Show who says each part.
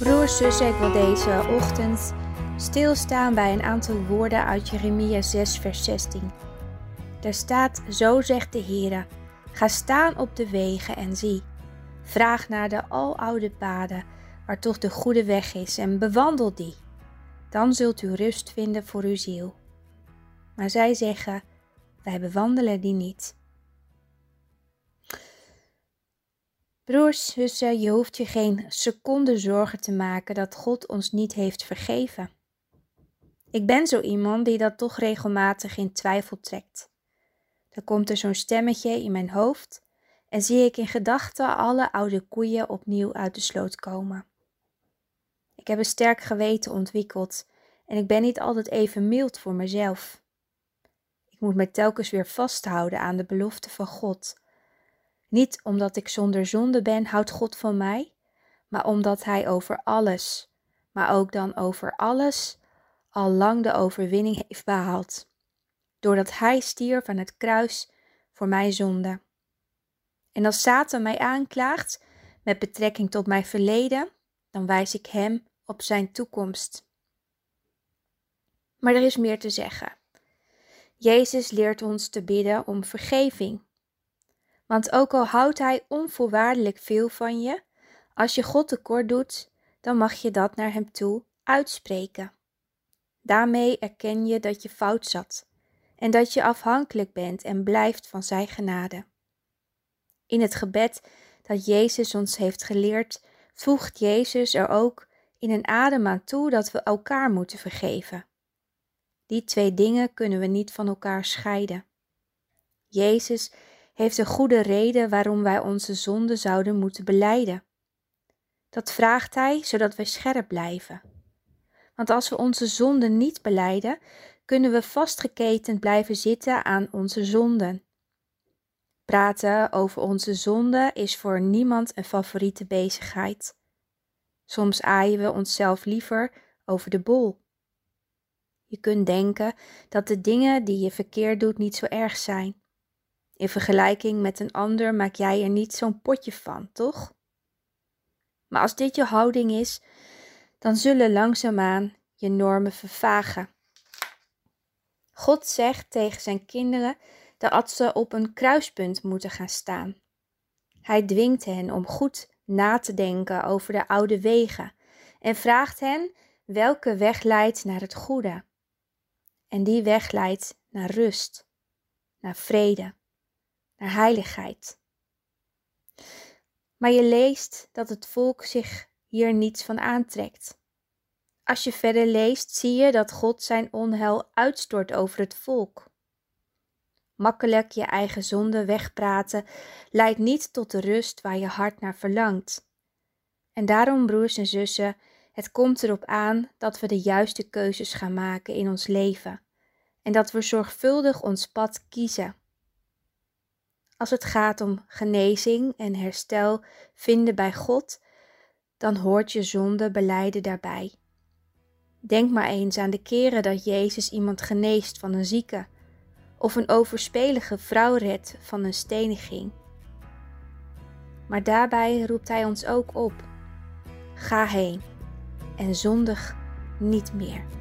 Speaker 1: Broers, zussen, ik wil deze ochtend stilstaan bij een aantal woorden uit Jeremia 6, vers 16. Daar staat: Zo zegt de Heer: Ga staan op de wegen en zie. Vraag naar de aloude paden, waar toch de goede weg is, en bewandel die. Dan zult u rust vinden voor uw ziel. Maar zij zeggen: Wij bewandelen die niet. Broers, zussen, je hoeft je geen seconde zorgen te maken dat God ons niet heeft vergeven. Ik ben zo iemand die dat toch regelmatig in twijfel trekt. Dan komt er zo'n stemmetje in mijn hoofd en zie ik in gedachten alle oude koeien opnieuw uit de sloot komen. Ik heb een sterk geweten ontwikkeld en ik ben niet altijd even mild voor mezelf. Ik moet me telkens weer vasthouden aan de belofte van God niet omdat ik zonder zonde ben, houdt God van mij, maar omdat Hij over alles, maar ook dan over alles, al lang de overwinning heeft behaald. Doordat Hij stierf aan het kruis voor mijn zonde. En als Satan mij aanklaagt met betrekking tot mijn verleden, dan wijs ik hem op zijn toekomst. Maar er is meer te zeggen. Jezus leert ons te bidden om vergeving. Want ook al houdt Hij onvoorwaardelijk veel van je, als je God tekort doet, dan mag je dat naar Hem toe uitspreken. Daarmee erken je dat je fout zat en dat je afhankelijk bent en blijft van Zijn genade. In het gebed dat Jezus ons heeft geleerd, voegt Jezus er ook in een adem aan toe dat we elkaar moeten vergeven. Die twee dingen kunnen we niet van elkaar scheiden. Jezus heeft een goede reden waarom wij onze zonde zouden moeten beleiden. Dat vraagt Hij zodat wij scherp blijven. Want als we onze zonde niet beleiden, kunnen we vastgeketend blijven zitten aan onze zonden. Praten over onze zonde is voor niemand een favoriete bezigheid. Soms aaien we onszelf liever over de bol. Je kunt denken dat de dingen die je verkeerd doet niet zo erg zijn. In vergelijking met een ander maak jij er niet zo'n potje van, toch? Maar als dit je houding is, dan zullen langzaamaan je normen vervagen. God zegt tegen zijn kinderen dat ze op een kruispunt moeten gaan staan. Hij dwingt hen om goed na te denken over de oude wegen en vraagt hen welke weg leidt naar het goede. En die weg leidt naar rust, naar vrede naar heiligheid. Maar je leest dat het volk zich hier niets van aantrekt. Als je verder leest, zie je dat God zijn onheil uitstort over het volk. Makkelijk je eigen zonde wegpraten leidt niet tot de rust waar je hart naar verlangt. En daarom, broers en zussen, het komt erop aan dat we de juiste keuzes gaan maken in ons leven en dat we zorgvuldig ons pad kiezen. Als het gaat om genezing en herstel vinden bij God, dan hoort je zonde beleiden daarbij. Denk maar eens aan de keren dat Jezus iemand geneest van een zieke, of een overspelige vrouw redt van een steniging. Maar daarbij roept Hij ons ook op: ga heen en zondig niet meer.